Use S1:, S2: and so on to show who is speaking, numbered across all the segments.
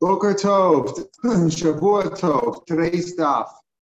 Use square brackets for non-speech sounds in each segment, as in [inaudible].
S1: Boker Tov, [clears throat] Shavua Tov. Today's daf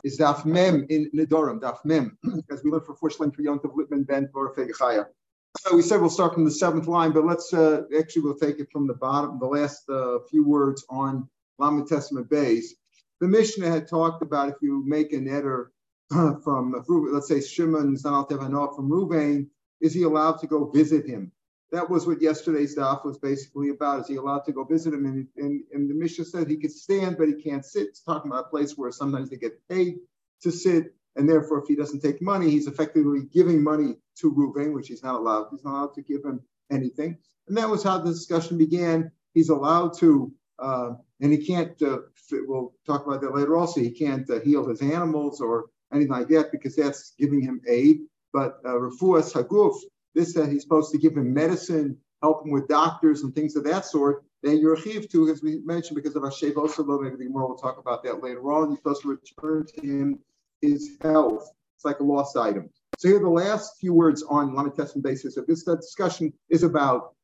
S1: is daf Mem in Nidorim, daf Mem, [clears throat] as we look for four shlim Yom Tov Lippman Ben Borafegachaya. Uh, we said we'll start from the seventh line, but let's uh, actually we'll take it from the bottom, the last uh, few words on Lamed Testament Bays. The Mishnah had talked about if you make an eder [clears throat] from, let's say Shimon Zanal Tevanot from Ruvain, is he allowed to go visit him? That was what yesterday's daf was basically about. Is he allowed to go visit him? And, and, and the Mishnah said he could stand, but he can't sit. It's talking about a place where sometimes they get paid to sit, and therefore, if he doesn't take money, he's effectively giving money to Reuven, which he's not allowed. He's not allowed to give him anything. And that was how the discussion began. He's allowed to, uh, and he can't. Uh, we'll talk about that later. Also, he can't uh, heal his animals or anything like that because that's giving him aid. But uh, refuas haguf, this that he's supposed to give him medicine, help him with doctors and things of that sort, then you're chiv too, as we mentioned, because of Hashem also maybe the more we'll talk about that later on. You're supposed to return to him his health. It's like a lost item. So here the last few words on Lamed Testament basis. So this discussion is about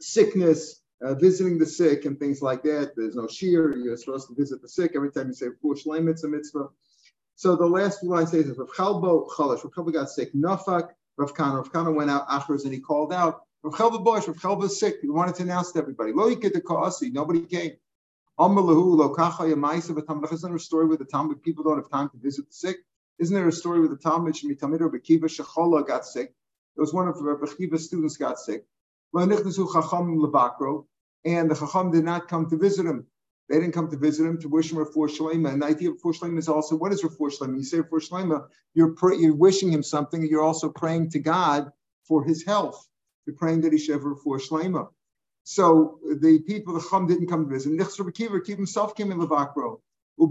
S1: sickness, uh, visiting the sick and things like that. There's no shear. You're supposed to visit the sick every time you say Fush it's a mitzvah. So the last few lines say this: Rav Chalbo Chalash. Rav Chalbo got sick. Nafak Rav Kana. Rav Kana went out afterwards and he called out, Rav Chelva Bosh, Rav is sick. He wanted to announce to everybody. Lo nobody came. Isn't there a story with the Talmud people don't have time to visit the sick? Isn't there a story with the Talmud Shemitamid or Bekiva Shechola got sick? It was one of Rav Kiva's students got sick. And the Chacham did not come to visit him. They didn't come to visit him to wish him refuah shlema. And the idea of refuah shlema is also what is refuah shlema? You say refuah shlema, you're pray, you're wishing him something. You're also praying to God for his health. You're praying that he should have refuah shlema. So the people, the Chum didn't come to visit. Nichs Rabbi Kiva, himself came in Levakro. And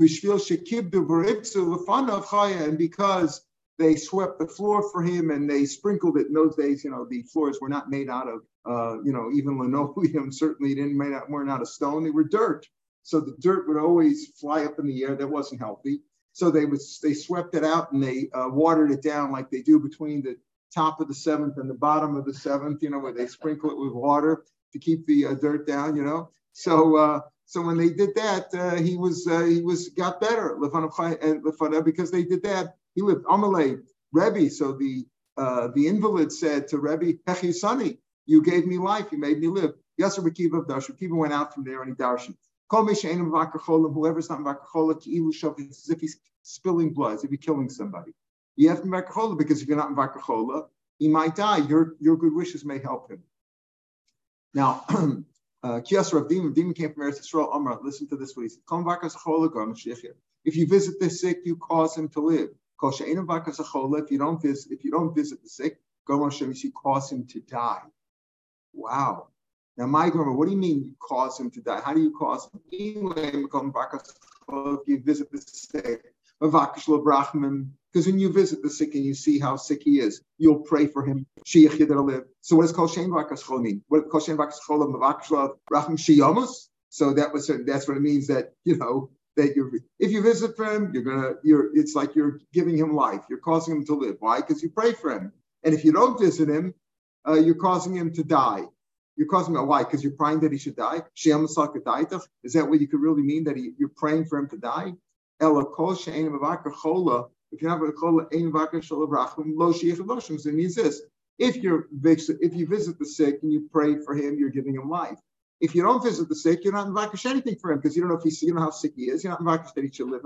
S1: because they swept the floor for him and they sprinkled it in those days, you know, the floors were not made out of, uh, you know, even linoleum, [laughs] certainly didn't made out, weren't out of stone. They were dirt. So the dirt would always fly up in the air. That wasn't healthy. So they would they swept it out and they uh, watered it down like they do between the top of the seventh and the bottom of the seventh. You know where they [laughs] sprinkle it with water to keep the uh, dirt down. You know. So uh, so when they did that, uh, he was uh, he was got better and because they did that. He lived Amalei Rebbe. So the uh, the invalid said to Rebbe, Sonny, you gave me life, you made me live. Yes, Rabbi Kiva of Darshan. Kiva went out from there and he darshan. Whoever's not Shov, it's as if he's spilling blood, as if he's killing somebody. You have to Vakachola because if you're not in Vakachola, he might die. Your, your good wishes may help him. Now, [clears throat] uh, Kias Rav Demon, Demon came from Eretz Yisrael, Amr, listen to this what he said. If you visit the sick, you cause him to live. If you don't visit, if you don't visit the sick, you cause him to die. Wow. Now, my grandma, what do you mean you cause him to die? How do you cause him? If you visit the sick, because when you visit the sick and you see how sick he is, you'll pray for him. So what does kol shem v'akaschol mean? What kol shem v'akaschol rachim shiyamus? So that was that's what it means that you know that you're if you visit for him, you're gonna you're it's like you're giving him life. You're causing him to live. Why? Because you pray for him. And if you don't visit him, uh, you're causing him to die. You're causing him why? Because you're praying that he should die. Is that what you could really mean that he, you're praying for him to die? If you're not call it it means this: if you're if you visit the sick and you pray for him, you're giving him life. If you don't visit the sick, you're not inviting anything for him because you don't know if he's you know how sick he is. You're not inviting that he should live.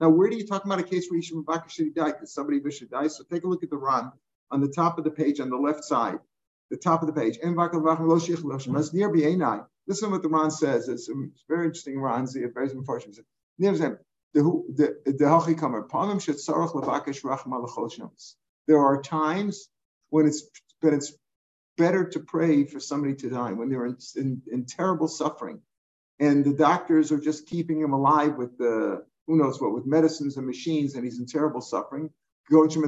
S1: Now, where do you talk about a case where you should invite should he die because somebody should die? So take a look at the Ran on the top of the page on the left side the top of the page. Listen to what the Ran says. It's, very interesting. Ran very important. There are times when it's but it's better to pray for somebody to die when they're in, in, in terrible suffering, and the doctors are just keeping him alive with the who knows what with medicines and machines, and he's in terrible suffering. To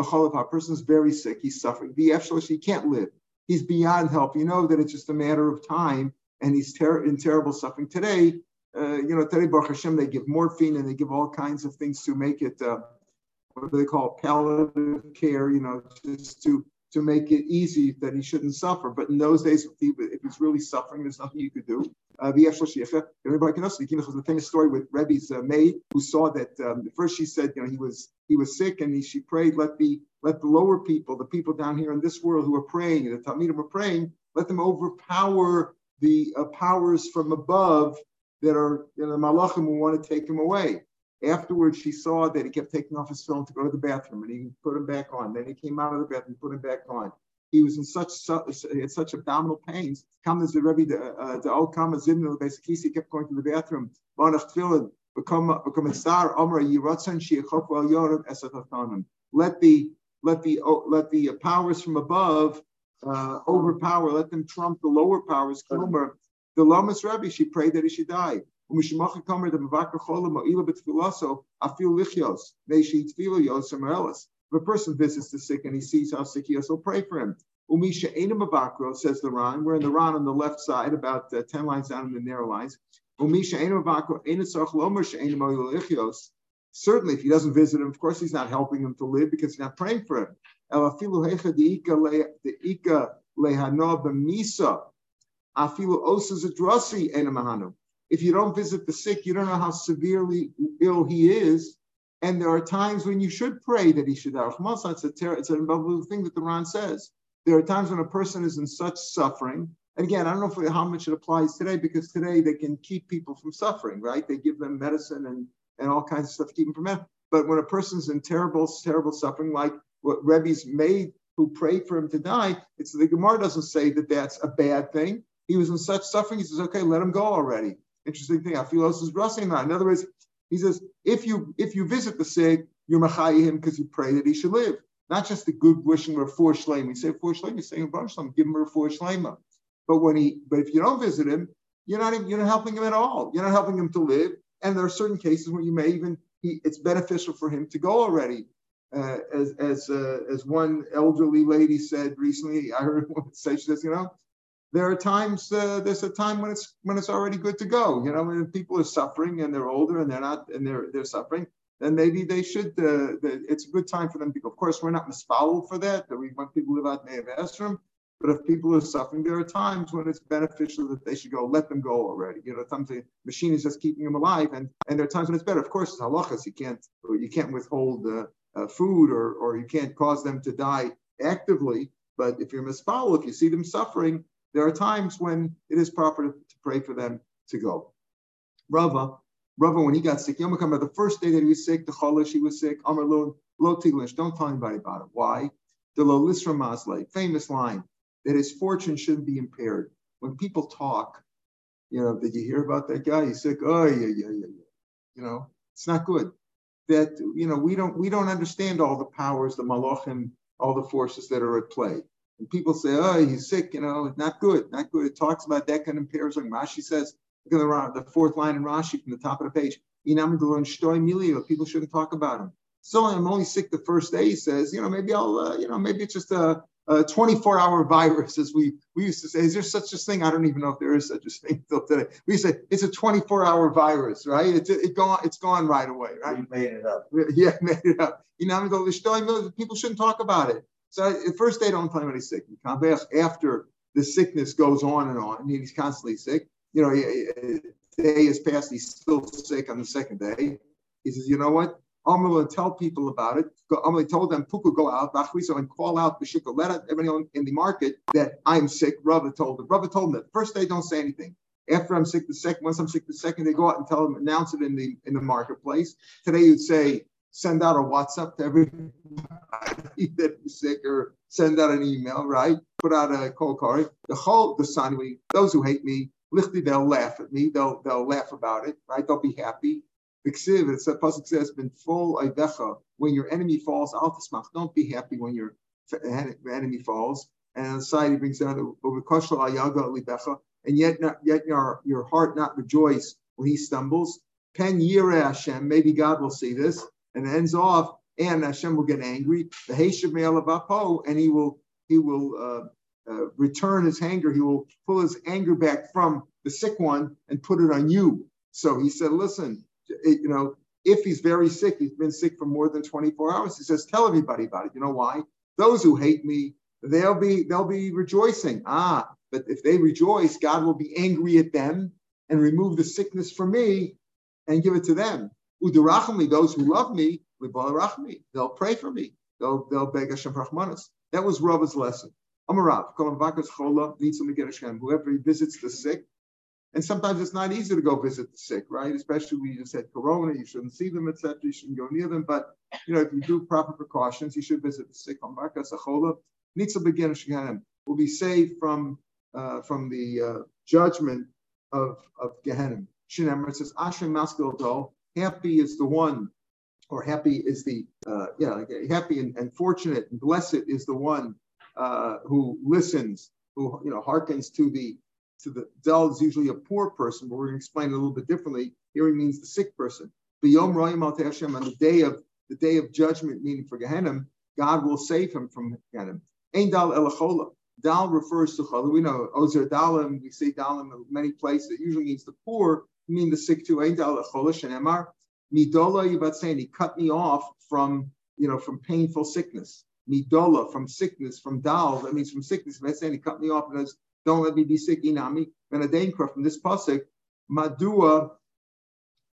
S1: if a is very sick, he's suffering. The Efshalish, he can't live. He's beyond help. You know that it's just a matter of time, and he's ter- in terrible suffering. Today, uh, you know, today, Baruch Hashem, they give morphine and they give all kinds of things to make it, uh, what do they call it, palliative care, you know, just to to make it easy that he shouldn't suffer. But in those days, if, he, if he's really suffering, there's nothing you could do. Uh, the famous story with Rebbe's uh, maid who saw that um, first she said, you know, he was he was sick and he, she prayed, let the let the lower people, the people down here in this world who are praying, the Talmidim are praying, let them overpower the uh, powers from above that are you know, the Malachim who want to take him away. Afterwards, she saw that he kept taking off his film to go to the bathroom, and he put him back on. Then he came out of the bathroom, and put him back on. He was in such had such abdominal pains. Come as the Rebbe, the the old Kama Zimna, basically, he kept going to the bathroom. Banach tefillin, become become a star. Amra yiratzan shiachop el yorim esat Let the let the oh, let the powers from above uh, overpower. Let them trump the lower powers. Kilmer, the Lamas Rebbe, she prayed that he should die. If a person visits the sick and he sees how sick he is, he'll pray for him. Umisha Enam says the Ran. We're in the Ran on the left side, about uh, 10 lines down in the narrow lines. Umisha enumabakro ainus lomosh enamolichios. Certainly, if he doesn't visit him, of course, he's not helping him to live because he's not praying for him. If you don't visit the sick, you don't know how severely ill he is. And there are times when you should pray that he should die. It's a ter- it's an unbelievable thing that the Ran says. There are times when a person is in such suffering. And again, I don't know how much it applies today because today they can keep people from suffering, right? They give them medicine and, and all kinds of stuff to keep them from that. But when a person's in terrible, terrible suffering, like what Rebbe's maid who prayed for him to die, it's the Gemara doesn't say that that's a bad thing. He was in such suffering. He says, okay, let him go already. Interesting thing. Afilos is brushing that. In other words, he says, if you if you visit the sick, you're him because you pray that he should live. Not just the good wishing or for shleim. You say for shleim, you're saying Baruch give him a for shleima. But when he, but if you don't visit him, you're not you're not helping him at all. You're not helping him to live. And there are certain cases where you may even he, it's beneficial for him to go already. Uh, as as uh, as one elderly lady said recently, I heard [laughs] one say she says, you know, there are times uh, there's a time when it's when it's already good to go. You know, when people are suffering and they're older and they're not and they're they're suffering, then maybe they should. Uh, it's a good time for them to go. Of course, we're not misfouled for that. That we want people to live out in the. But if people are suffering, there are times when it's beneficial that they should go. Let them go already. You know, sometimes the machine is just keeping them alive, and and there are times when it's better. Of course, it's halachas. You can't you can't withhold uh, uh, food or or you can't cause them to die actively. But if you're misfoul, if you see them suffering, there are times when it is proper to, to pray for them to go. Rava, Rava, when he got sick, Yom the first day that he was sick, the cholish, he was sick, Amar lo, lo tiglish, don't tell anybody about it. Why? The lo lisra masle, famous line, that his fortune shouldn't be impaired. When people talk, you know, did you hear about that guy? He's sick. Oh, yeah, yeah, yeah, yeah. You know, it's not good. That you know, we don't we don't understand all the powers, the malachim, all the forces that are at play. And people say, oh, he's sick, you know, not good, not good. It talks about that kind of like Rashi says, look at the, the fourth line in Rashi from the top of the page. People shouldn't talk about him. So I'm only sick the first day, he says, you know, maybe I'll, uh, you know, maybe it's just a, a 24 hour virus, as we, we used to say. Is there such a thing? I don't even know if there is such a thing [laughs] still today. We say it's a 24 hour virus, right? It's it gone, it's gone right away, right?
S2: We made it up. [laughs]
S1: Yeah, made it up. You know, people shouldn't talk about it. So at first they don't tell him he's sick. After the sickness goes on and on, and he's constantly sick. You know, day has passed, he's still sick on the second day. He says, you know what? I'm going to tell people about it. I'm going to tell them, Puka, go out, Bachriso, and call out the shikha. Let everyone in the market that I'm sick. Rava told them. Rava told them that the first day, don't say anything. After I'm sick, the second, once I'm sick, the second, they go out and tell them, announce it in the in the marketplace. Today, you'd say, send out a WhatsApp to everybody [laughs] that sick or send out an email, right? Put out a call card. The whole, the sanui, those who hate me, lichti, they'll laugh at me. They'll, they'll laugh about it, right? They'll be happy. It's a says, "Been full ivecha." When your enemy falls, al tismach. Don't be happy when your enemy falls. And on the side, he brings down the and yet, not, yet your your heart not rejoice when he stumbles. Pen yireh Hashem. Maybe God will see this and ends off, and Hashem will get angry. The Heshav Me'alabapo, and he will he will uh, uh, return his anger. He will pull his anger back from the sick one and put it on you. So he said, listen, it, you know, if he's very sick, he's been sick for more than 24 hours. He says, tell everybody about it. You know why? Those who hate me, they'll be they'll be rejoicing. Ah, but if they rejoice, God will be angry at them and remove the sickness from me and give it to them. Udarachmi, those who love me, they'll pray for me. They'll, they'll beg Hashem Rahmanas. That was Rabba's lesson. Amarav, whoever visits the sick, and sometimes it's not easy to go visit the sick, right? Especially when you just had corona, you shouldn't see them, etc. You shouldn't go near them. But you know, if you do proper precautions, you should visit the sick. Will be saved from uh, from the uh, judgment of of Gehenna. Shinemar says, "Ashrei maskil do." Happy is the one, or happy is the uh, yeah, happy and, and fortunate and blessed is the one uh, who listens, who you know hearkens to the to the Del is usually a poor person, but we're going to explain it a little bit differently. Here he means the sick person. Yom Royim Al Hashem on the day of the day of judgment, meaning for Gehenna, God will save him from Gehenna. Ein Dal Elachola. Dal refers to Chala. We know Ozer Dalim, we say Dalim in many places. It usually means the poor, mean the sick too. Ein Dal Elachola Shenemar. Midola he cut me off from, you know, from painful sickness. Midola, from sickness, from Dal, that means from sickness. He cut me off and says, don't let me be sick, Inami. Ben Adainkra from this pasuk, Madua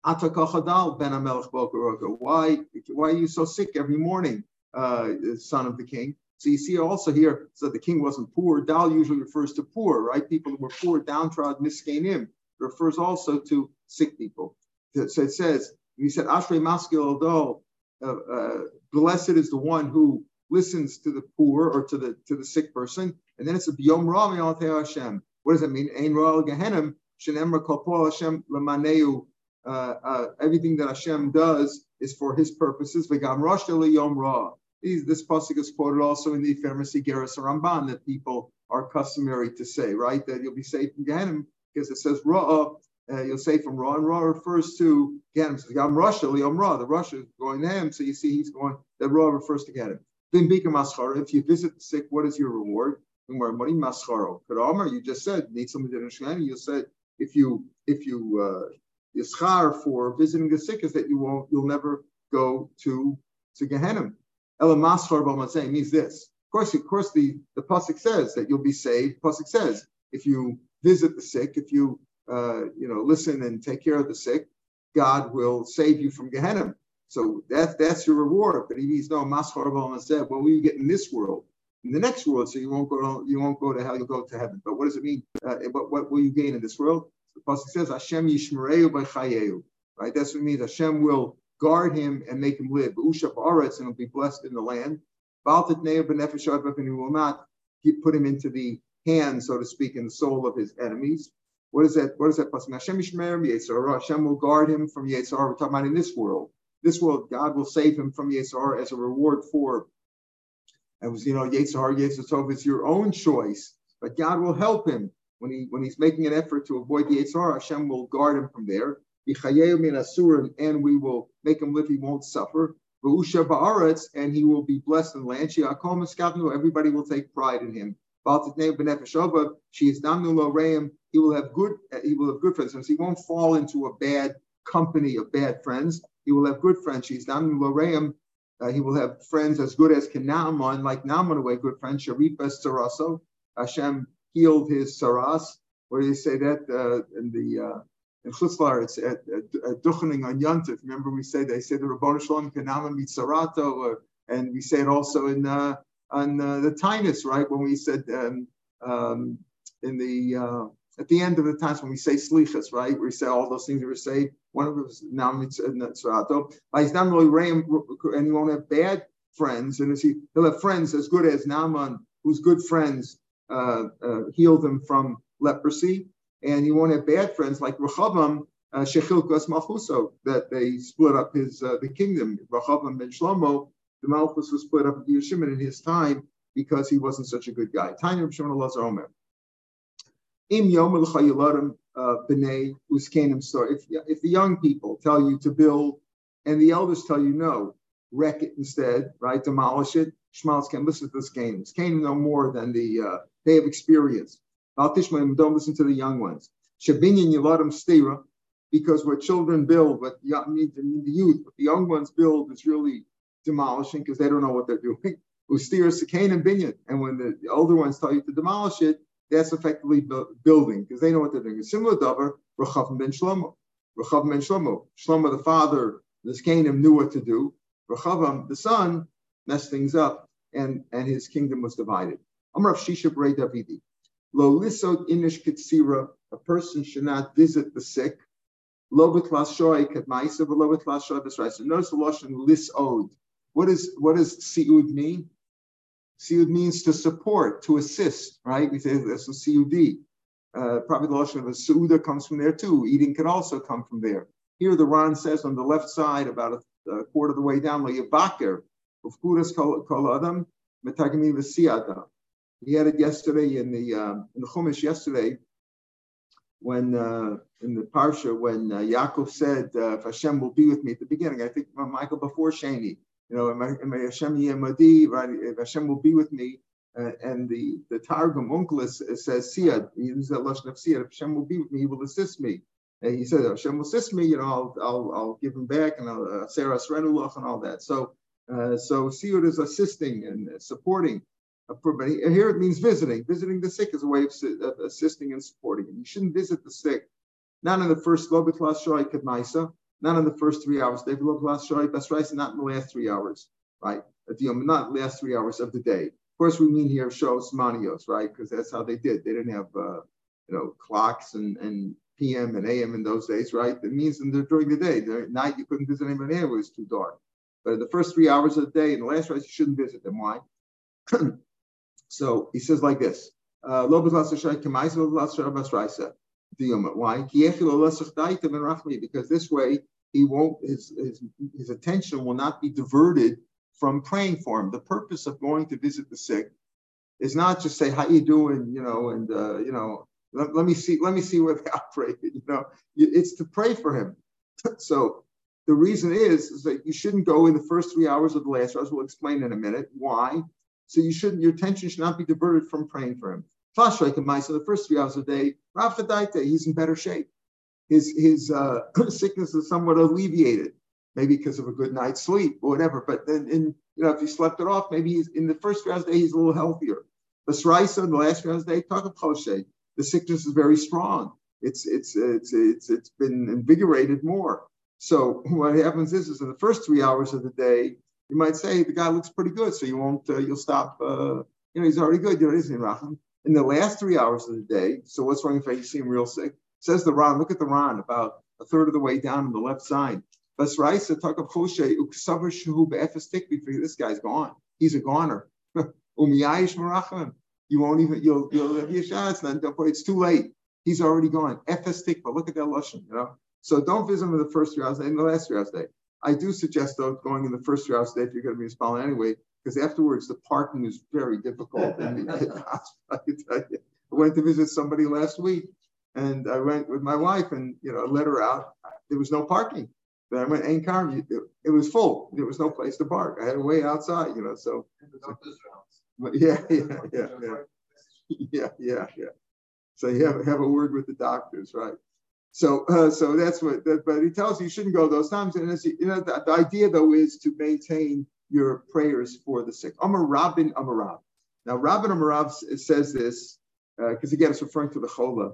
S1: Atakachadal Ben Amelech Why, why are you so sick every morning, uh, son of the king? So you see also here, so the king wasn't poor. Dal usually refers to poor, right? People who were poor, downtrodden, miskenim. Refers also to sick people. So it says, he said, Ashrei Maskil Dal, uh, uh, blessed is the one who listens to the poor or to the to the sick person, and then it's a biyom rami Hashem. What does that mean? Ein royal gehenim shenemra kolpol Hashem lemaneu. Uh, everything that Hashem does is for His purposes. V'gam rosh yom ra. This pasuk is quoted also in the famous Igeras Ramban that people are customary to say, right? That you'll be safe from Gehenim because it says Ra, uh, you'll say from Ra, and Ra refers to Gehenim. So Gam Rosh Yom Ra, the Rosh is going to him, so you see he's going, that Ra refers to Gehenim. If you visit the sick, what is your reward? You just said need somebody to understand. You said if you if you uh, yischar for visiting the sick is that you won't you'll never go to to Gehenna. Ela maschar means this. Of course, of course, the the pasuk says that you'll be saved. Pasuk says if you visit the sick, if you uh, you know listen and take care of the sick, God will save you from Gehenna. So that, that's your reward. But he means no maschar said, what will you get in this world? In the next world, so you won't go to, you won't go to hell, you'll go to heaven. But what does it mean? Uh, what, what will you gain in this world? The pasuk says, Hashem yishmereu b'chayeu. Right? That's what it means. Hashem will guard him and make him live. Usha ba'aretz and he'll be blessed in the land. Baltit neu b'nefesh and he will not put him into the hand, so to speak, in the soul of his enemies. What is that? What is that? Hashem Yishmer Hashem will guard him from Yetzirah. We're talking about in this world this world, God will save him from Yetzirah as a reward for. It was, you know, Yetzirah, Yetzirah, it's your own choice, but God will help him when he when he's making an effort to avoid the Yetzirah. Hashem will guard him from there. And we will make him live; he won't suffer. And he will be blessed in land. Everybody will take pride in him. She is He will have good. He will have good friends. He won't fall into a bad company of bad friends. He will have good friends. He's down Loreim. Uh, he will have friends as good as can Naaman, like Naaman away, good friend. Sharifa Saraso. Hashem healed his saras. Where do you say that uh, in the uh, in Chutzlar? It's at, at, Duchening on Yontif. Remember we say they say the Rabbanu Shalom Kanama Mitzarato, and we say it also in uh, on uh, the Tinus, right? When we said um, um, in the uh, at the end of the times when we say slichas, right? We say all those things we say. One of them is now mitzvah. He's not really ram, and he won't have bad friends, and he, he'll have friends as good as Naaman, whose good friends uh, uh, healed him from leprosy, and he won't have bad friends like Rechavam, uh, Shechilkas Malchuso, that they split up his uh, the kingdom. Rechavam ben Shlomo, the Malchus was split up with Yeshimon in his time because he wasn't such a good guy. Tanya Shimon. Im Yom uh, story. If, the young people tell you to build and the elders tell you no, wreck it instead, right? Demolish it. Shmals can listen to this game. This game no more than the uh, they have experience. Don't listen to the young ones. Shabinyan them stira because what children build, what the, the youth, what the young ones build is really demolishing because they don't know what they're doing. [laughs] Ustira Sakain and Binyan. And when the, older ones tell you to demolish it, that's effectively bu- building because they know what they're doing. A similar davar, Rechav ben Shlomo. Rechav ben Shlomo. Shlomo, the father, the Canaan knew what to do. Rechavam, the son, messed things up, and, and his kingdom was divided. Amar Shisha Brei Davidi. Lo lisod inish kitsira, a person should not visit the sick. Lo b'tlas shoy katmaisa, but lo b'tlas shoy b'sraisa. Notice the lashon lisod. What is what does siud mean? Siud means to support, to assist, right? We say that's a siud. Uh, probably the lashon of a suuda comes from there too. Eating can also come from there. Here the Ran says on the left side, about a, a quarter of the way down, lo yavaker, ufkuras kol adam, metagami v'siyada. He had it yesterday in the um, in the Chumash yesterday when uh, in the parsha when uh, Yaakov said, uh, "If Hashem will be with me," at the beginning, I think uh, Michael before Shani, you know, "May Hashem yemadi," right? If Hashem will be with me, uh, and the the Targum Onkelos says "Siyad," he uses that lashon of "Siyad." If Hashem will be with me, He will assist me. And he said, "Hashem will assist me," you know, I'll I'll, I'll give him back and I'll uh, Sarah Srenulach and all that. So uh, so Siyud is assisting and supporting. But here it means visiting. Visiting the sick is a way of, of assisting and supporting. And you shouldn't visit the sick, not in the first Lobitlas Shoy Kadmaisa, not in the first three hours. David Lobitlas Shoy Basraisa, not in the last three hours, right? At the not last three hours of the day. Of course, we mean here Shos Manios, right? Because that's how they did. They didn't have, uh, you know, clocks and, and PM and AM in those days, right? It means in the, during the day. During night, you couldn't visit anybody it was too dark. But in the first three hours of the day, in the last hours, you shouldn't visit them. Why? So he says like this. Uh, Why? Because this way he won't his, his his attention will not be diverted from praying for him. The purpose of going to visit the sick is not just say how you doing, you know, and uh, you know, let, let, me see, let me see where [laughs] they operate. You know, it's to pray for him. [laughs] so the reason is, is that you shouldn't go in the first three hours of the last hours. We'll explain in a minute why. So you shouldn't, your attention should not be diverted from praying for him. Flashlight and mice, so the first three hours of the day, Rafadaita, he's in better shape. His his uh, [clears throat] sickness is somewhat alleviated, maybe because of a good night's sleep or whatever. But then, in you know, if he slept it off, maybe he's in the first hours day he's a little healthier. The Basraisa in the last hours day, talk of Choshe, the sickness is very strong. It's it's it's it's it's been invigorated more. So [laughs] what happens is, is in the first three hours of the day, you might say the guy looks pretty good, so you won't, uh, you'll stop. Uh, you know, he's already good. You know, he's in Racham. In the last three hours of the day, so what's wrong if see him real sick? Says the Ron, Look at the Ron, about a third of the way down on the left side. This guy's gone. He's a goner. [laughs] you won't even you'll you'll have your shots then it's too late. He's already gone. Efestik, but look at that lashon, you know. So don't visit him in the first three hours, in the last three hours day. I do suggest though going in the first three hours day if you're going to be in anyway, because afterwards the parking is very difficult. and [laughs] I, I went to visit somebody last week, and I went with my wife, and you know, let her out. There was no parking. Then I went in car. It, was full. There was no place to park. I had to wait outside. You know, so. yeah, [laughs] yeah, yeah, yeah, yeah, yeah, yeah. So you have have a word with the doctors, right? So, uh, so that's what. That, but he tells you you shouldn't go those times. And you know, the, the, idea though is to maintain your prayers for the sick. Amar Rabin Amarav. Now, Rabin Amarav says this because uh, again, it's referring to the Chola.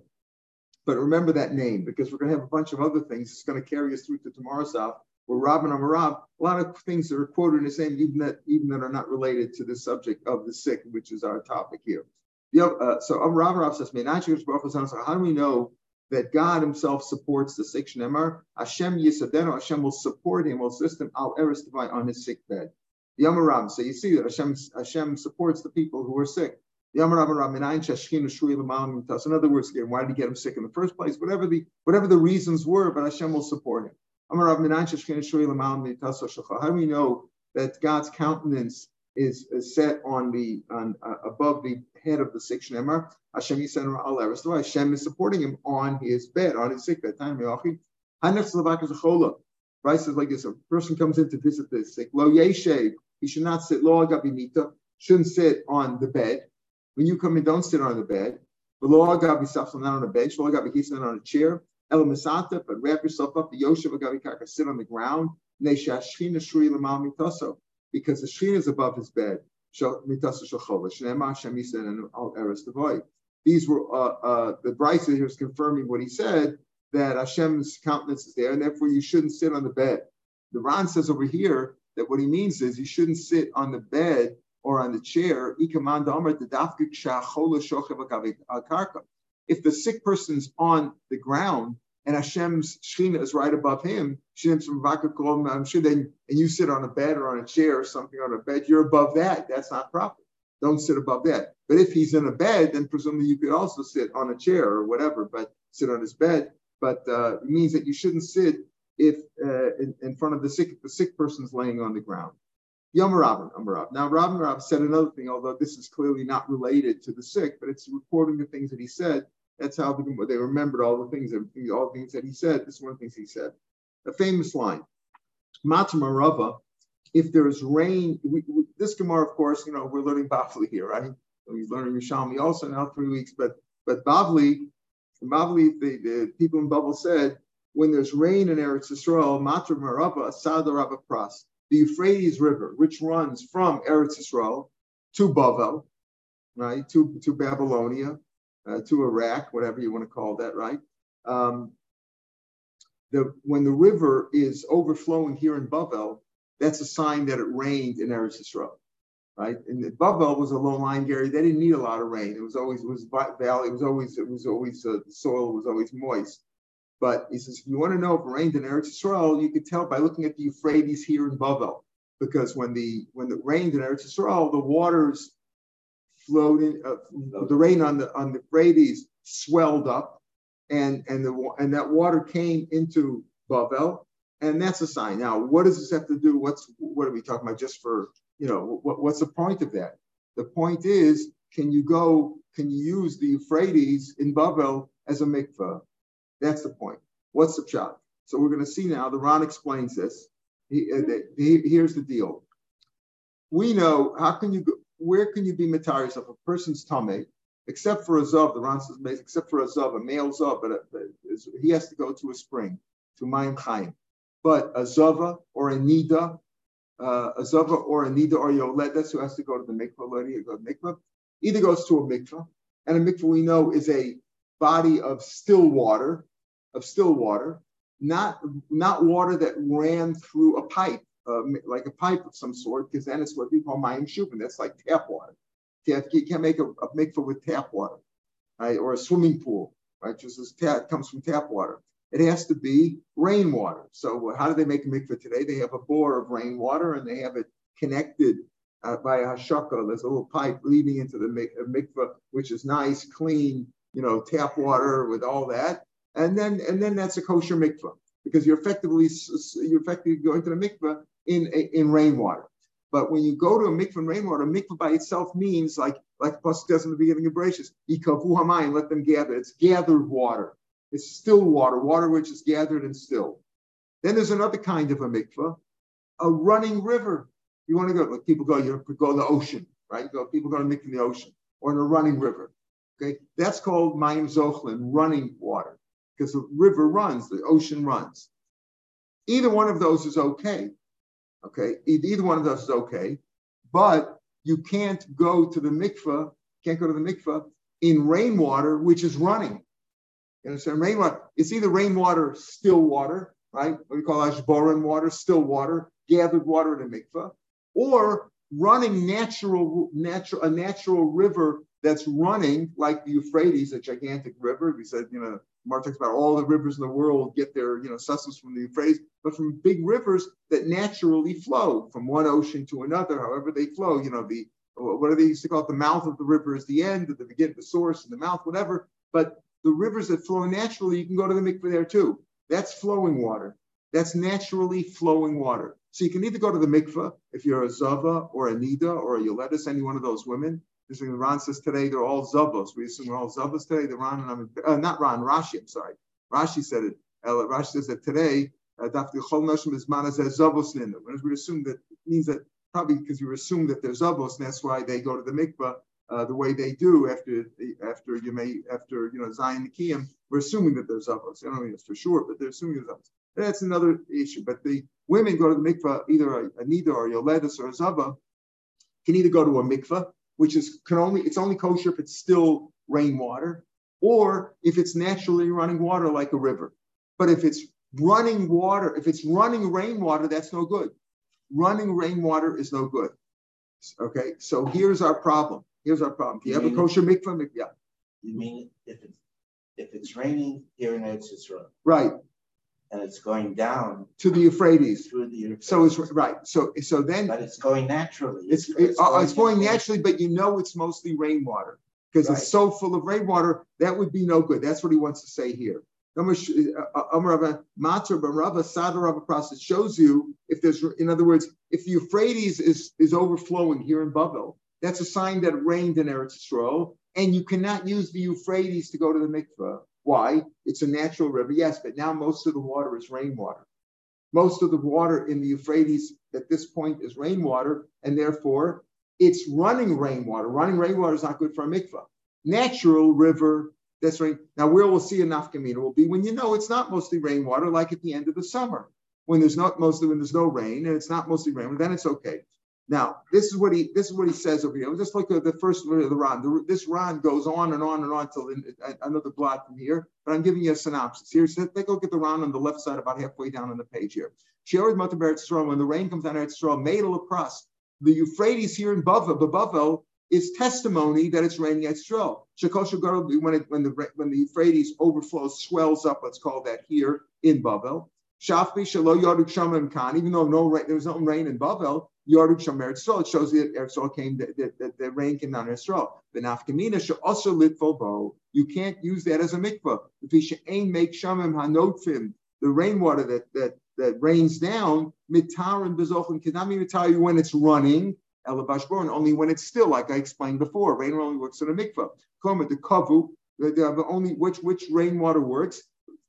S1: But remember that name because we're going to have a bunch of other things. It's going to carry us through to tomorrow's off. Where Rabin Amarav, a lot of things that are quoted in the same, even that even that are not related to the subject of the sick, which is our topic here. You know, uh, so Amarav says, "How do we know?" that God Himself supports the sick Shnemar. Hashem Yisadenu, Hashem will support him, will assist him al erestavai on his sick bed. The Amaram, so you see that Hashem, Hashem supports the people who are sick. In other words, again, why did he get him sick in the first place? Whatever the whatever the reasons were, but Hashem will support him. How do we know that God's countenance is, is set on the on uh, above the head of the sick shnemar. Hashem Hashem is supporting him on his bed, on his sick bed. Right says like this: a person comes in to visit the sick. Lo. He should not sit. Lo. Shouldn't sit on the bed. When you come in, don't sit on the bed. Lo agabi not on a bench. Lo agabi not on a chair. El misata, but wrap yourself up. The yoshev agabi kaka. Sit on the ground. Because the Shekhinah is above his bed. these were uh, uh, the Brisa here is confirming what he said that Hashem's countenance is there, and therefore you shouldn't sit on the bed. The Ran says over here that what he means is you shouldn't sit on the bed or on the chair. If the sick person's on the ground and Hashem's Shechina is right above him, I'm sure then, and you sit on a bed or on a chair or something on a bed, you're above that. That's not proper. Don't sit above that. But if he's in a bed, then presumably you could also sit on a chair or whatever, but sit on his bed. But uh, it means that you shouldn't sit if uh, in, in, front of the sick, the sick person's laying on the ground. Yom Rabban, Amarav. Now, Rabban Rav said another thing, although this is clearly not related to the sick, but it's recording the things that he said. That's how they remembered all the things, all the things that he said. This is one of the things he said. A famous line, Matamarava, if there is rain, we, we, this Gemara, of course, you know, we're learning Bavli here, right? We're learning Yerushalmi also now three weeks, but but Bavli, Bavli, the, the people in Babel said, when there's rain in Eretz Yisrael, Matra Marava, Sadarava Pras, the Euphrates River, which runs from Eretz Yisrael to Bavel, right, to, to Babylonia, uh, to Iraq, whatever you want to call that, right? Um, the, when the river is overflowing here in Bavel, that's a sign that it rained in Eretz Yisrael, right? And Bavel was a low-lying area; they didn't need a lot of rain. It was always it was valley. It was always it was always uh, the soil was always moist. But he says, if you want to know if it rained in Eretz Yisrael, you could tell by looking at the Euphrates here in Bavel, because when the when it rained in Eretz Yisrael, the waters flowed in. Uh, the rain on the on the Euphrates swelled up, and and the and that water came into Bavel, and that's a sign. Now, what does this have to do? What's what are we talking about? Just for you know, what, what's the point of that? The point is, can you go? Can you use the Euphrates in Babel as a mikvah? That's the point. What's the shot? So we're going to see now. The Ran explains this. He, uh, he, here's the deal. We know how can you go, where can you be mataris of a person's tummy, except for a zav. The Ran says except for a zav, a male zav, but, a, but he has to go to a spring, to Mayim Chaim. But a Zava or a Nida, uh, a Zava or a Nida or Yoledes who has to go to the mikvah, go to mikvah, either goes to a mikvah, and a mikvah we know is a body of still water, of still water, not, not water that ran through a pipe, uh, like a pipe of some sort, because then it's what we call mayim shupin. That's like tap water. You can't make a, a mikvah with tap water, right? Or a swimming pool, right? Just as comes from tap water it has to be rainwater. So how do they make a mikveh today? They have a bore of rainwater and they have it connected uh, by a hashaka. There's a little pipe leading into the mikveh, which is nice, clean, you know, tap water with all that. And then and then that's a kosher mikveh because you're effectively you're effectively going to the mikveh in in rainwater. But when you go to a mikveh in rainwater, mikveh by itself means like like Pasuk does in the beginning of Bereshit, let them gather. It's gathered water. It's still water, water which is gathered and still. Then there's another kind of a mikvah, a running river. You want to go, like people go, you go to the ocean, right? You go, people go to mikvah in the ocean or in a running river. Okay, that's called mayim zochlin, running water, because the river runs, the ocean runs. Either one of those is okay. Okay, either one of those is okay, but you can't go to the mikvah, can't go to the mikvah in rainwater, which is running. You understand? Rainwater. It's either rainwater, still water, right? What we call ashboran water, still water, gathered water in a mikvah, or running natural, natural, a natural river that's running like the Euphrates, a gigantic river. We said, you know, Mark talks about all the rivers in the world get their, you know, sustenance from the Euphrates, but from big rivers that naturally flow from one ocean to another, however they flow. You know, the what do they used to call it? The mouth of the river is the end, the beginning, the source, and the mouth, whatever. But the rivers that flow naturally, you can go to the mikveh there too. That's flowing water. That's naturally flowing water. So you can either go to the mikveh if you're a Zava or a Nida or a Yoletis, any one of those women. This is Ron says today they're all Zavos. We assume we're all Zavos today. The Ron and I'm uh, not Ron, Rashi, I'm sorry. Rashi said it. Uh, Rashi says that today, uh, we assume that means that probably because we assume that they're Zavos, and that's why they go to the mikveh uh, the way they do after after you may after you know Zion Kiyam, we're assuming that there's Zavos. I don't know it's for sure, but they're assuming Zavos. That's another issue. But the women go to the mikvah, either a, a nida or a yoledis or a zava, can either go to a mikvah, which is can only it's only kosher if it's still rainwater, or if it's naturally running water like a river. But if it's running water, if it's running rainwater, that's no good. Running rainwater is no good. Okay, so here's our problem. Here's our problem. If you, you have a kosher mikvah, yeah.
S2: You mean if it's if it's raining here in Eretz Yisrael,
S1: right?
S2: And it's going down
S1: to the Euphrates.
S2: To the Euphrates.
S1: So it's right. So so then,
S2: but it's going naturally.
S1: It's it's, uh, it's, going, it's going, naturally, but you know it's mostly rainwater because right. it's so full of rainwater. That would be no good. That's what he wants to say here. It uh, uh, shows you if there's, in other words, if the Euphrates is, is overflowing here in Babel, that's a sign that it rained in Eretz Yisrael, and you cannot use the Euphrates to go to the mikveh. Why? It's a natural river, yes, but now most of the water is rainwater. Most of the water in the Euphrates at this point is rainwater, and therefore it's running rainwater. Running rainwater is not good for a mikvah. Natural river that's right. Now, where we'll see a nafkamina will be when you know it's not mostly rainwater, like at the end of the summer, when there's not mostly when there's no rain and it's not mostly rain. Then it's okay. Now, this is what he this is what he says over here. Just look at the first of the Ran. The, this Ran goes on and on and on till another blot from here. But I'm giving you a synopsis here. So take a look at the Ran on the left side, about halfway down on the page here. Sheared Mataber When the rain comes down Eretz Yisrael, made a lacrosse. The Euphrates here in Bavel, Bavel is testimony that it's raining at Yisrael. When, it, when, the, when the Euphrates overflows, swells up, let's call that here in Bavel. Shafbi Shalo Yarduk Shamim Khan, even though no rain, there was no rain in Yarduk Shamer Yisrael, it shows that Yisrael came, that, the rain came down in Yisrael. The Nafkamina should also litful bow. You can't use that as a mikvah. If should aim make Shamim Hanotfim, the rainwater that, that, that rains down, mitar and bezochim, be mitar you when it's running, elabashboron, only when it's still, like I explained before. Rain only works in a mikvah. Come the kavu, the only which which rainwater works,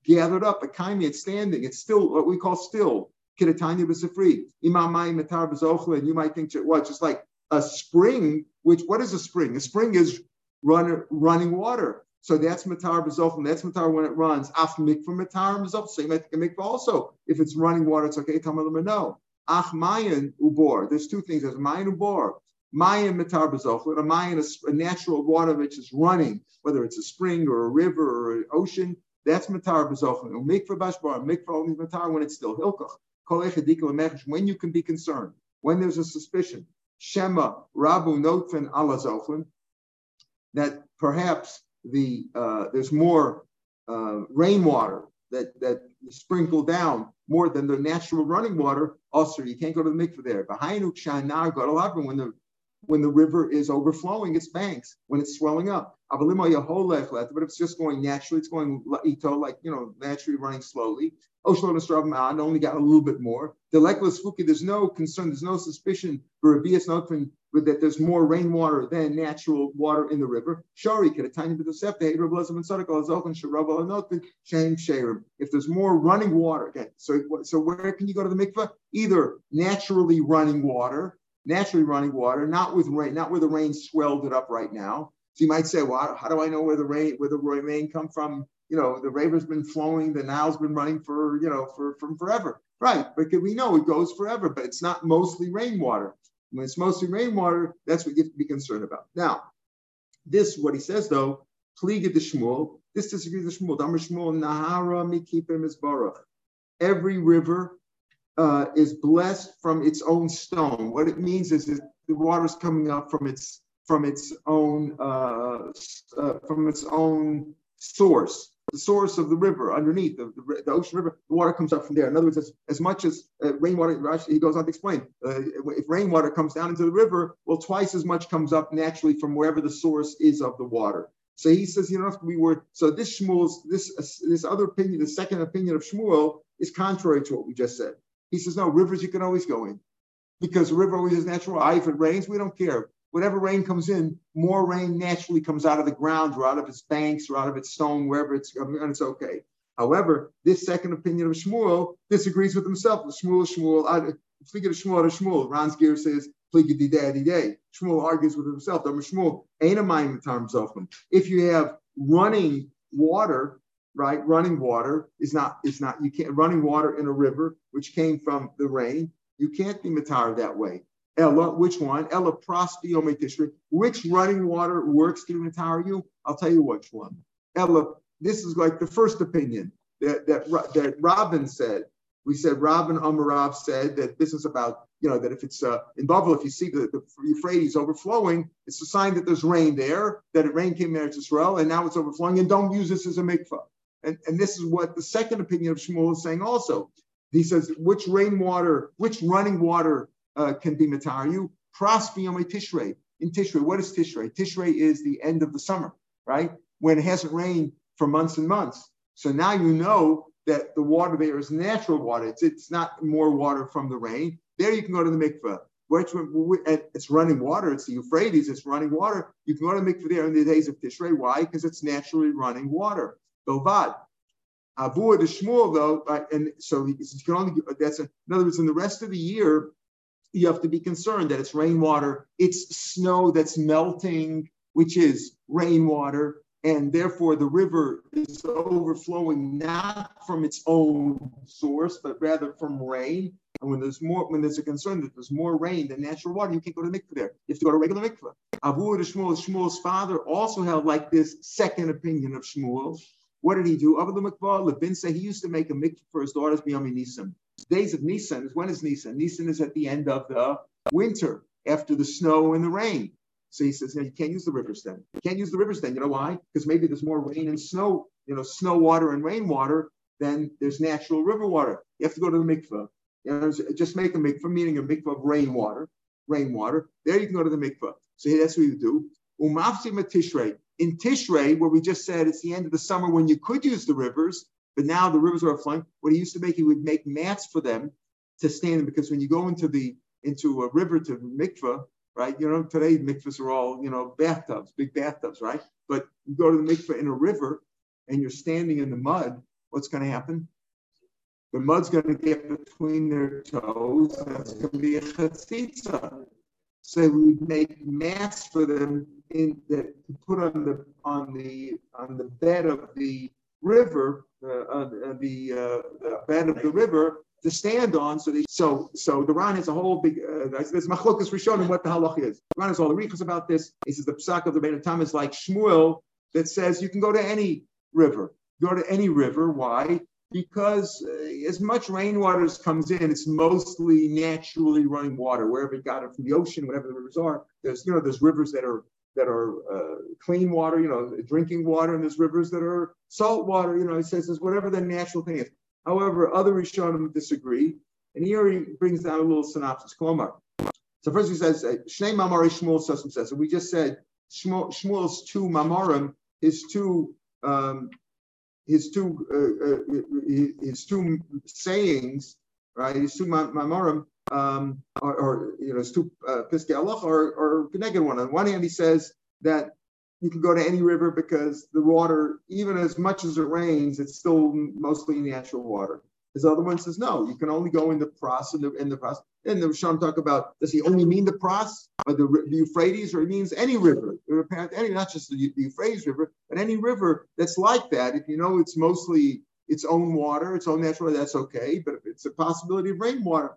S1: gathered up, a kaimi, it's standing, it's still what we call still. Kidatanya b'sifri. Imamai metar b'zochla, and you might think what, just like a spring, which what is a spring? A spring is run, running water. So that's matar b'zochim. That's matar when it runs. Af mikvah matar b'zochim. So you might think mikvah also. If it's running water, it's okay. Tamalim no. Ach mayan ubor. There's two things. There's mayan ubor. Mayan metar b'zochim. A mayan is a natural water which is running, whether it's a spring or a river or an ocean. That's matar b'zochim. Mikvah bashbar. Mikvah only matar when it's still hilkach. When you can be concerned. When there's a suspicion. Shema rabu notfin ala. That perhaps the uh, there's more uh, rainwater that that sprinkle down more than the natural running water. Also, you can't go to the mikveh there. Behind when the when the river is overflowing its banks, when it's swelling up. But it's just going naturally, it's going ito, like you know, naturally running slowly. Oshlon only got a little bit more. The lekless fuki, there's no concern, there's no suspicion for Rabias Notfin that there's more rainwater than natural water in the river. Shari could a tiny bit of septa, If there's more running water, again, so, so where can you go to the mikveh? Either naturally running water, naturally running water, not with rain, not where the rain swelled it up right now. So you might say, well, how do I know where the rain, where the rain come from? You know, the river's been flowing, the Nile's been running for, you know, for from forever. Right. But we know it goes forever, but it's not mostly rainwater. When it's mostly rainwater, that's what you have to be concerned about. Now, this, what he says though, Pliga de Shmuel, this disagrees with Shmuel. Damar Shmuel, Nahara Mikipim is Baruch. Every river uh, is blessed from its own stone. What it means is that the water is coming up from its from its own uh, uh, from its own source, the source of the river underneath the, the, the, ocean river. The water comes up from there. In other words, as, as much as uh, rainwater, he goes on to explain, uh, if rainwater comes down into the river, well, twice as much comes up naturally from wherever the source is of the water. So he says, you know, we were so this Shmuel's this this other opinion, the second opinion of Shmuel is contrary to what we just said. He says, no, rivers you can always go in because the river always is natural. Ah, if it rains, we don't care. Whatever rain comes in, more rain naturally comes out of the ground or out of its banks or out of its stone, wherever it's and it's okay. However, this second opinion of Shmuel disagrees with himself. Shmuel, Shmuel, Fliga of Shmuel Shmuel. Ron's gear says, day. Shmuel argues with himself. Shmuel, ain't a mind terms often. If you have running water, right? Running water is not, is not, you can't, running water in a river, which came from the rain, you can't be matar that way. Ella, which one? Ella prospio tishri. Which running water works to matar you? I'll tell you which one. Ella, this is like the first opinion that that, that Robin said. We said Robin Amarav said that this is about you know that if it's uh, in Bavel, if you see the, the Euphrates overflowing, it's a sign that there's rain there, that it rain came there to Israel, and now it's overflowing, and don't use this as a mikvah. And, and this is what the second opinion of Shmuel is saying also. He says, which rainwater, which running water uh, can be mataru? Prosbiome Tishrei. In Tishrei, what is Tishrei? Tishrei is the end of the summer, right? When it hasn't rained for months and months. So now you know that the water there is natural water. It's, it's not more water from the rain. There you can go to the mikveh. Which, it's running water. It's the Euphrates. It's running water. You can go to the mikveh there in the days of Tishrei. Why? Because it's naturally running water. Bilvad. Abu the Shmuel though, and so you can only that's a, in other words, in the rest of the year, you have to be concerned that it's rainwater, it's snow that's melting, which is rainwater, and therefore the river is overflowing not from its own source, but rather from rain. And when there's more, when there's a concern that there's more rain than natural water, you can't go to mikveh there. You have to go to regular mikveh. The Shmuel, Shmuel's father, also held like this second opinion of Shmuel what did he do? Abba the Mikvah, Levin said he used to make a mikvah for his daughters beyond Nisan. Days of Nisan, when is Nisan? Nisan is at the end of the winter, after the snow and the rain. So he says, you can't use the rivers then. You can't use the rivers then. You know why? Because maybe there's more rain and snow, you know, snow water and rainwater than there's natural river water. You have to go to the mikvah. You know, just make a mikvah, meaning a mikvah of rainwater, rainwater. There you can go to the mikvah. So that's what you do. Umafsi matishrei in Tishrei, where we just said it's the end of the summer when you could use the rivers, but now the rivers are flowing. What he used to make, he would make mats for them to stand in because when you go into the into a river to mikvah, right? You know, today mikvahs are all you know bathtubs, big bathtubs, right? But you go to the mikvah in a river and you're standing in the mud. What's going to happen? The mud's going to get between their toes. That's going to be a chatzitza. So we make mats for them in the, to put on the on the on the bed of the river, uh, on the uh, bed of the river to stand on. So they, so so the Ran has a whole big. Uh, there's machlokas rishonim what the halach is. Ran has all the riches about this. He says the psak of the Beit Tam is like Shmuel that says you can go to any river. Go to any river. Why? Because uh, as much rainwater as comes in, it's mostly naturally running water. Wherever you got it from the ocean, whatever the rivers are, there's you know there's rivers that are that are uh, clean water, you know, drinking water, and there's rivers that are salt water. You know, he says there's whatever the natural thing is. However, other Rishonim disagree, and here he brings down a little synopsis. Kolomar. So first he says uh, Shnei Mamari Shmuel says, and we just said Shmuel, Shmuel's two Mamarim, his two um, his two uh, uh, his two sayings, right? His two Mamarim um, or, or, you know, his two uh, Piskei Allah are, are connected one. On one hand, he says that you can go to any river because the water, even as much as it rains, it's still mostly natural water. His other one says, no, you can only go in the pros in the, in the pras. And the Rishon talk about, does he only mean the pras or the, the Euphrates, or he means any river, any, not just the, the Euphrates River, but any river that's like that. If you know it's mostly its own water, its own natural, that's okay. But if it's a possibility of rainwater,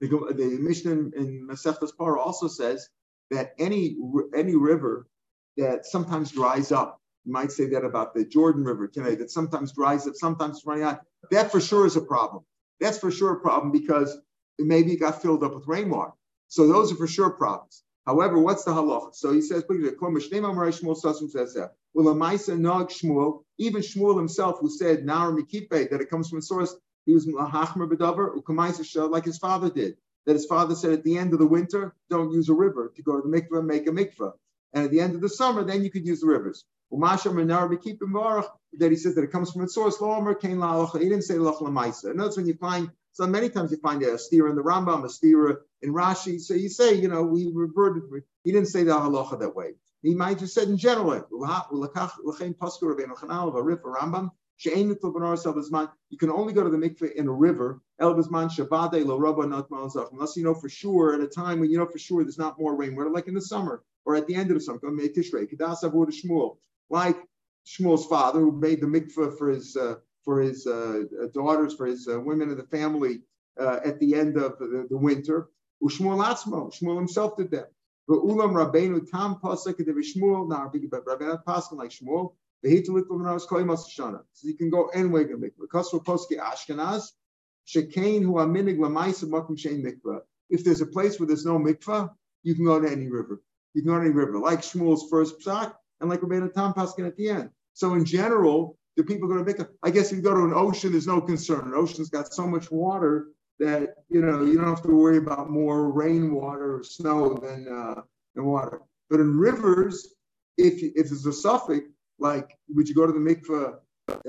S1: the, the Mishnah in, in Masechtas also says that any any river that sometimes dries up, you might say that about the Jordan River today, that sometimes dries up, sometimes running out. That for sure is a problem. That's for sure a problem because maybe it got filled up with rainwater. So those are for sure problems. However, what's the halacha? So he says. Well, Shmuel, even Shmuel himself, who said Nar Mikipe, that it comes from a source he was Mahachmer B'davar, like his father did. That his father said at the end of the winter, don't use a river to go to the mikveh, make a mikveh. And at the end of the summer, then you could use the rivers. That he says that it comes from its source. He didn't say lach lamaisa. And that's when you find so many times you find a steer in the Rambam, a steer in Rashi. So you say, you know, we reverted. He didn't say the halacha that way. He might have said in general, Rambam, you can only go to the mikveh in a river. Unless you know for sure at a time when you know for sure there's not more rain, like in the summer or at the end of the summer. Like Shmuel's father, who made the mikveh for his uh, for his uh, daughters, for his uh, women of the family uh, at the end of the, the winter. Shmuel Shmuel himself did that. But ulam rabbeinu tam pasuk the Shmuel now rabbeinu pasuk like Shmuel. So you can go anyway to mikvah. Because for poske Ashkenaz, shekain hu aminig lamaisa makom shein mikvah. If there's a place where there's no mikvah, you can go to any river. You can go to any river, like Shmuel's first psak, and like Rabbeinu Tam Paskin at the end. So in general, the people go to mikvah. I guess if you go to an ocean, there's no concern. An ocean's got so much water that you know you don't have to worry about more rainwater or snow than uh, than water. But in rivers, if if there's a suffix, like would you go to the mikvah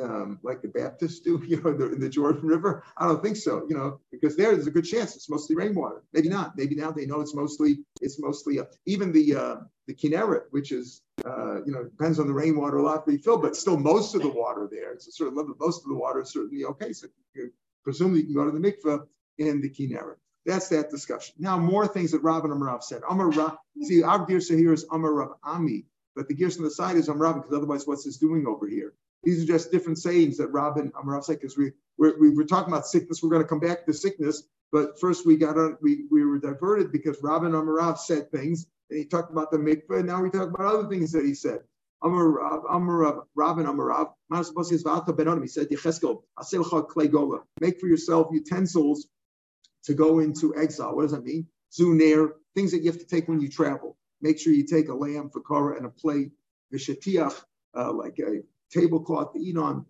S1: um, like the Baptists do, [laughs] you know, in the, the, Jordan River? I don't think so, you know, because there, there's a good chance it's mostly rainwater. Maybe not. Maybe now they know it's mostly it's mostly uh, even the uh, the Kinneret, which is uh, you know depends on the rainwater a lot to be filled, but still most of the water there. It's a certain level. Most of the water is certainly okay. So you, presumably you can go to the mikveh in the Kinneret. That's that discussion. Now more things that Rabban Amarav said. Amar Rav. See, our Girsa here is Amar Rav Ami, but the Girsa on the side is Amar Rav because otherwise, what's this doing over here? These are just different sayings that Amarav said because we we're, were talking about sickness. We're going to come back to sickness, but first we got on we, we were diverted because Rabin Amarav said things and he talked about the mikveh. And now we talk about other things that he said. Amarav, Amarav, Rabin Amarav, he said, gola. Make for yourself utensils to go into exile. What does that mean? Zunair, things that you have to take when you travel. Make sure you take a lamb for Korah and a plate, vishatiach, uh, like a tablecloth to eat on.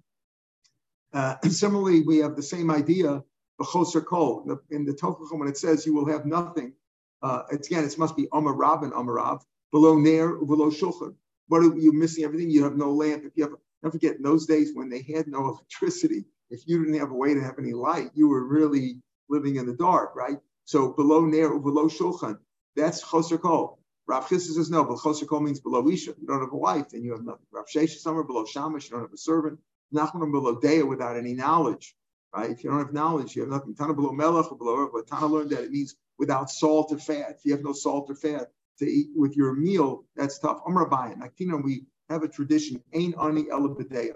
S1: Uh, similarly, we have the same idea, kol. In the Tochachim, when it says you will have nothing, uh, it's, again, it must be Amar and Amarav, below Ner, below Shulchan. What are you missing everything? You have no lamp. If you have, don't forget, in those days when they had no [laughs] electricity, if you didn't have a way to have any light, you were really living in the dark, right? So below Ner, below Shulchan, that's Choser Kol. Rav Chisda says no, but Choser means below Isha. You don't have a wife, then you have nothing. Rav Shesha somewhere below Shamash, you don't have a servant. Nachman below Dea without any knowledge, right? If you don't have knowledge, you have nothing. Tana below Melech or below but Tana learned that it means without salt or fat. If you have no salt or fat to eat with your meal, that's tough. Amr Abayan. Akina, we have a tradition, Ain Ani Elabedea.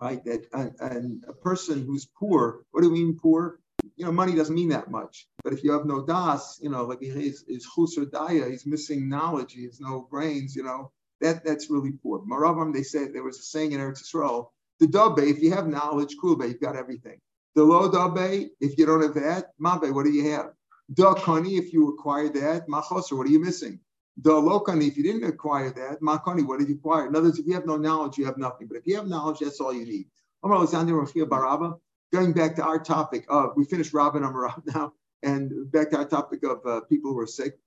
S1: Right? That and, and a person who's poor, what do we mean poor? You know, money doesn't mean that much. But if you have no das, you know, like he's is chusar daya, he's missing knowledge, he has no brains, you know, that that's really poor. Maravam, they said there was a saying in Eretz Yisrael, the dabe, if you have knowledge, kulbe, you've got everything. The low dabe, if you don't have that, mabe, what do you have? Da kani, if you acquire that, machoser, what are you missing? The lokani, if you didn't acquire that, makani, what did you acquire? In other words, if you have no knowledge, you have nothing. But if you have knowledge, that's all you need. Amar Alexander Baraba, going back to our topic of, we finished Rabin Amarav now, and back to our topic of uh, people who are sick.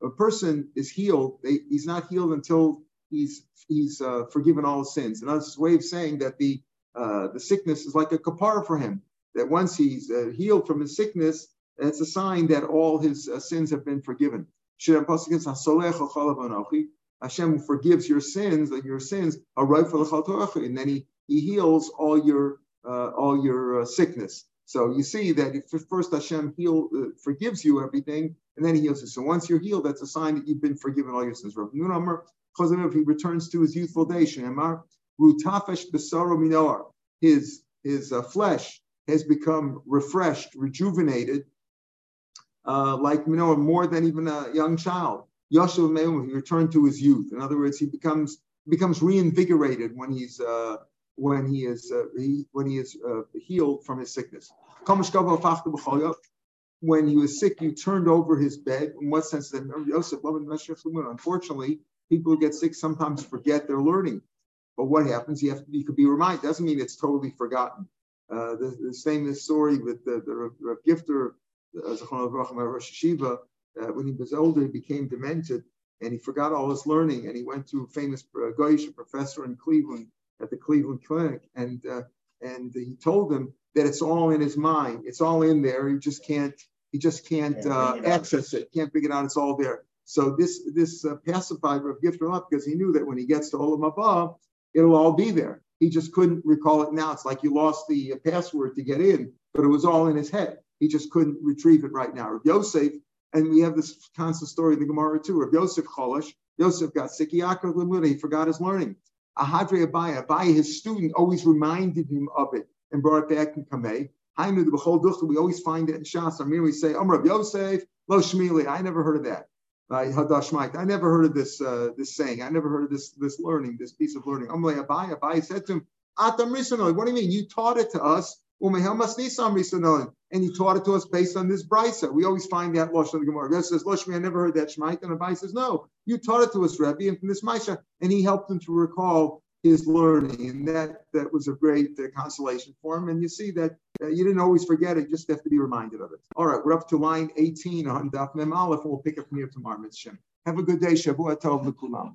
S1: A person is healed, they, he's not healed until he's he's uh, forgiven all his sins. And that's a way of saying that the uh, the sickness is like a kapara for him. That once he's uh, healed from his sickness, it's a sign that all his uh, sins have been forgiven. Hashem forgives your sins, and your sins are right for the and then he, he heals all your uh, all your uh, sickness. So you see that if first Hashem heal, uh, forgives you everything, and then he heals you. So once you're healed, that's a sign that you've been forgiven all your sins. Because If he returns to his youthful days, his his uh, flesh has become refreshed, rejuvenated, uh, like know, more than even a young child. Yashuv Me'um, he returned to his youth. In other words, he becomes becomes reinvigorated when he's uh, when he is uh, he, when he is uh, healed from his sickness. When he was sick, you turned over his bed. In what sense? That Yosef, unfortunately, people who get sick sometimes forget their learning. But what happens? You have to, you could be reminded. Doesn't mean it's totally forgotten. Uh, the, the same story with the, the Rav Gifter, uh, Rosh Hashiva, uh, when he was older, he became demented and he forgot all his learning. And he went to a famous uh, Goyish professor in Cleveland at the Cleveland Clinic, and uh, and he told him that it's all in his mind. It's all in there. He just can't he just can't uh, access it. Can't figure it out. It's all there. So this this uh, pacified Rav Gifter up because he knew that when he gets to Olam Haba, it'll all be there. He just couldn't recall it now. It's like you lost the uh, password to get in, but it was all in his head. He just couldn't retrieve it right now. Rav Yosef and we have this constant story in the Gemara too of Yosef Cholish. Yosef got sick. He forgot his learning. Ahadre Abaya, Abaya, his student, always reminded him of it and brought it back in Kamei. Hainu the Bechol Duchta, we always find it in Shas. I we say, Amr Yosef, Lo Shmili. I never heard of that. Hadashmite. I never heard of this uh, this saying. I never heard of this this learning, this piece of learning. Amr Abaya, Abai said to him, Atam. What do you mean? You taught it to us. And he taught it to us based on this brisa. We always find that Losh in the Gemara. Rebbe says, Loshmi, I never heard that Shmait. And Abai says, No, you taught it to us, Rebbe, and from this Maisha. And he helped him to recall his learning. And that, that was a great uh, consolation for him. And you see that uh, you didn't always forget it, you just have to be reminded of it. All right, we're up to line 18 on Daf Mem Aleph, and we'll pick up from here tomorrow, Mitzvah. Have a good day. Shavua Tov L'Kulam.